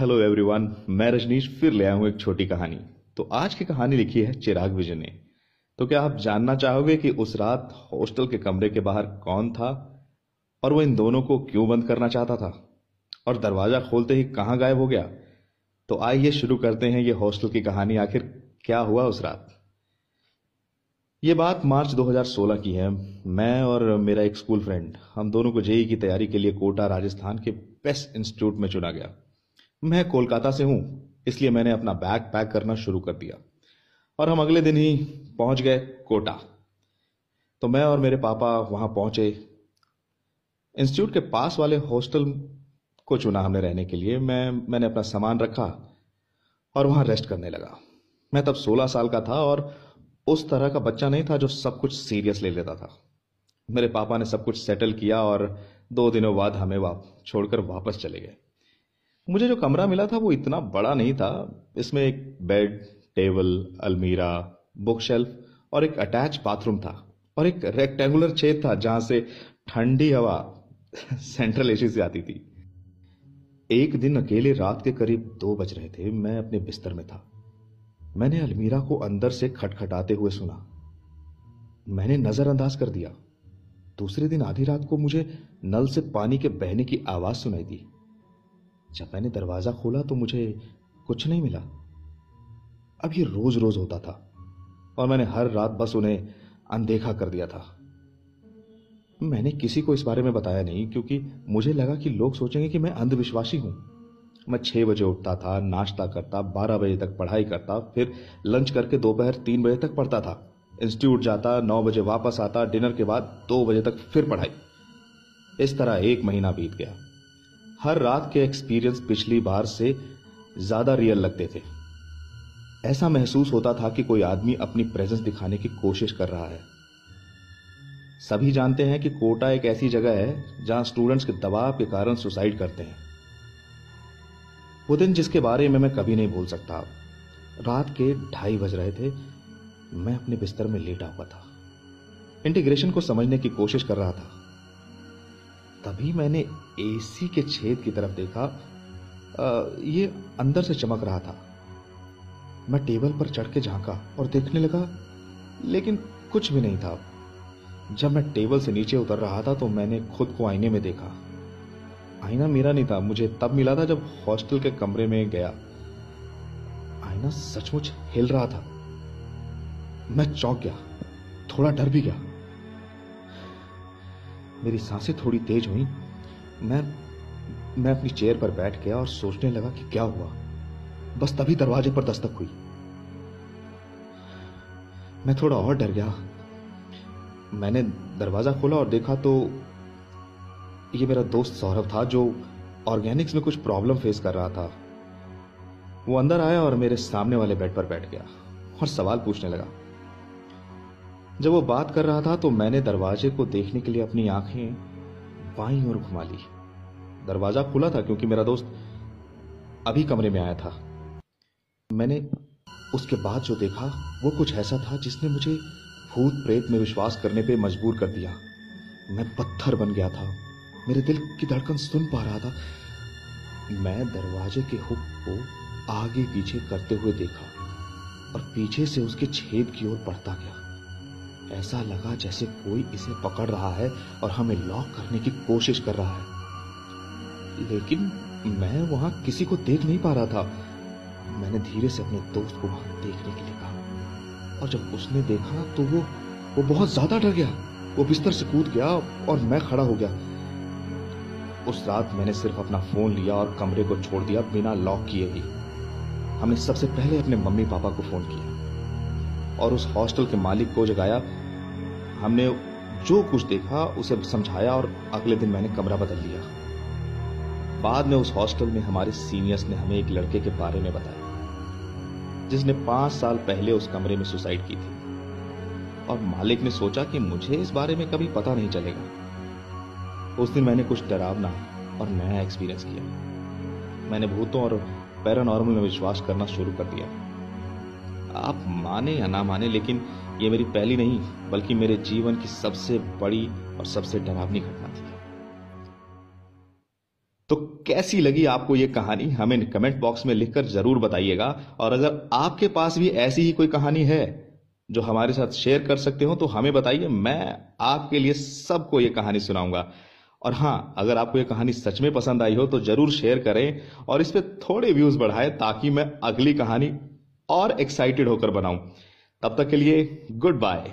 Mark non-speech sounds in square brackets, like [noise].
Hello everyone मैं रजनीश, फिर ले आया हूँ एक छोटी कहानी। तो आज की कहानी लिखी है चिराग विजय ने। तो क्या आप जानना चाहोगे कि उस रात हॉस्टल के कमरे के बाहर कौन था और वो इन दोनों को क्यों बंद करना चाहता था? और दरवाज़ा खोलते ही कहाँ गायब हो गया? तो आइए शुरू करते हैं ये हॉस्टल की कहानी, आखिर क्या हुआ उस रात? ये बात मार्च 2016 की है। मैं और मेरा एक स्कूल फ्रेंड, हम दोनों को जेई की तैयारी के लिए कोटा, राजस्थान के बेस्ट इंस्टीट्यूट में चुना गया। मैं कोलकाता से हूँ, इसलिए मैंने अपना बैग पैक करना शुरू कर दिया। और हम अगले दिन ही पहुँच गए कोटा। तो मैं और मेरे पापा वहाँ पहुँचे। इंस्टीट्यूट के पास वाले हॉस्टल को चुना हमने रहने के लिए। मैं, मैंने अपना सामान रखा और वहाँ रेस्ट करने लगा। मैं तब 16 साल का था और उस तरह का बच्चा नहीं था जो सब कुछ सीरियस ले लेता था। मेरे पापा ने सब कुछ सेटल किया और दो दिनों बाद हमें वाप, छोड़कर वापस चले गए। मुझे जो कमरा मिला था वो इतना बड़ा नहीं था। इसमें एक बेड, टेबल, अलमीरा बुक शेल्फ और एक अटैच बाथरूम था और एक रेक्टेंगुलर छेद था जहाँ से ठंडी हवा [laughs] सेंट्रल एसी से आती थी। एक दिन अकेले रात के करीब दो बज रहे थे। मैं अपने बिस्तर में था। मैंने अलमीरा को अंदर से खटखटाते हुए सुना। मैंने नजरअंदाज कर दिया। दूसरे दिन आधी रात को मुझे नल से पानी के बहने की आवाज़ सुनाई दी। जब मैंने दरवाज़ा खोला तो मुझे कुछ नहीं मिला। अब ये रोज रोज होता था और मैंने हर रात बस उन्हें अनदेखा कर दिया था। मैंने किसी को इस बारे में बताया नहीं क्योंकि मुझे लगा कि लोग सोचेंगे कि मैं अंधविश्वासी हूँ। मैं छह बजे उठता था, नाश्ता करता, बारह बजे तक पढ़ाई करता, फिर लंच करके दोपहर तीन बजे तक पढ़ता था। इंस्टीट्यूट जाता, नौ बजे वापस आता, डिनर के बाद दो बजे तक फिर पढ़ाई। इस तरह एक महीना बीत गया। हर रात के एक्सपीरियंस पिछली बार से ज़्यादा रियल लगते थे। ऐसा महसूस होता था कि कोई आदमी अपनी प्रेजेंस दिखाने की कोशिश कर रहा है। सभी जानते हैं कि कोटा एक ऐसी जगह है जहाँ स्टूडेंट्स के दबाव के कारण सुसाइड करते हैं। वो दिन जिसके बारे में मैं कभी नहीं भूल सकता। रात के ढाई बज रहे थे, मैं अपने बिस्तर में लेटा हुआ था। इंटीग्रेशन को समझने की कोशिश कर रहा था। तभी मैंने एसी के छेद की तरफ़ देखा। आ, ये अंदर से चमक रहा था। मैं टेबल पर चढ़ के झांका और देखने लगा लेकिन कुछ भी नहीं था। जब मैं टेबल से नीचे उतर रहा था तो मैंने खुद को आईने में देखा। आईना मेरा नहीं था मुझे तब मिला था जब हॉस्टल के कमरे में गया। आईना सचमुच हिल रहा था। मैं चौंक गया थोड़ा डर भी गया। मेरी साँसें थोड़ी तेज हुई। मैं मैं अपनी चेयर पर बैठ गया और सोचने लगा कि क्या हुआ। बस तभी दरवाजे पर दस्तक हुई। मैं थोड़ा और डर गया। मैंने दरवाज़ा खोला और देखा तो ये मेरा दोस्त सौरभ था जो ऑर्गेनिक्स में कुछ प्रॉब्लम फेस कर रहा था। वो अंदर आया और मेरे सामने वाले बेड पर बैठ गया और सवाल पूछने लगा। जब वो बात कर रहा था तो मैंने दरवाजे को देखने के लिए अपनी आँखें बाई और घुमा ली। दरवाज़ा खुला था क्योंकि मेरा दोस्त अभी कमरे में आया था। मैंने उसके बाद जो देखा, वो कुछ ऐसा था जिसने मुझे भूत प्रेत में विश्वास करने पे मजबूर कर दिया। मैं पत्थर बन गया था। मेरे दिल की धड़कन सुन पा रहा था। मैं दरवाजे के हुक को आगे पीछे करते हुए देखा और पीछे से उसके छेद की ओर बढ़ता गया। ऐसा लगा जैसे कोई इसे पकड़ रहा है और हमें लॉक करने की कोशिश कर रहा है। लेकिन मैं वहाँ किसी को देख नहीं पा रहा था। मैंने धीरे से अपने दोस्त को वहाँ देखने के लिए कहा। और जब उसने देखा तो वो वो बहुत ज़्यादा डर गया। वो बिस्तर से कूद गया और मैं खड़ा हो गया। उस रात मैंने सिर्फ़ अपना फ़ोन लिया और कमरे को छोड़ दिया बिना लॉक किए ही। हमने सबसे पहले अपने मम्मी पापा को फ़ोन किया और उस हॉस्टल के मालिक को जगाया हमने जो कुछ देखा, उसे समझाया और अगले दिन मैंने कमरा बदल लिया। बाद में उस हॉस्टल में हमारे सीनियर्स ने हमें एक लड़के के बारे में बताया, जिसने पाँच साल पहले उस कमरे में सुसाइड की थी। और मालिक ने सोचा कि मुझे इस बारे में कभी पता नहीं चलेगा। उस दिन मैंने कुछ डरावना और नया एक्सपीरियंस किया। मैंने भूतों और पैरानॉर्मल में विश्वास करना शुरू कर दिया। आप माने या ना माने, लेकिन ये मेरी पहली नहीं, बल्कि मेरे जीवन की सबसे बड़ी और सबसे डरावनी घटना थी। तो कैसी लगी आपको ये कहानी? हमें कमेंट बॉक्स में लिखकर ज़रूर बताइएगा। और अगर आपके पास भी ऐसी ही कोई कहानी है जो हमारे साथ शेयर कर सकते हो तो हमें बताइए, मैं आपके लिए सबको ये कहानी सुनाऊँगा। और हाँ अगर आपको ये कहानी सच में पसंद आई हो तो ज़रूर शेयर करें और इस पर थोड़े व्यूज़ बढ़ाएँ, ताकि मैं अगली कहानी और एक्साइटेड होकर बनाऊँ। तब तक के लिए गुड बाय।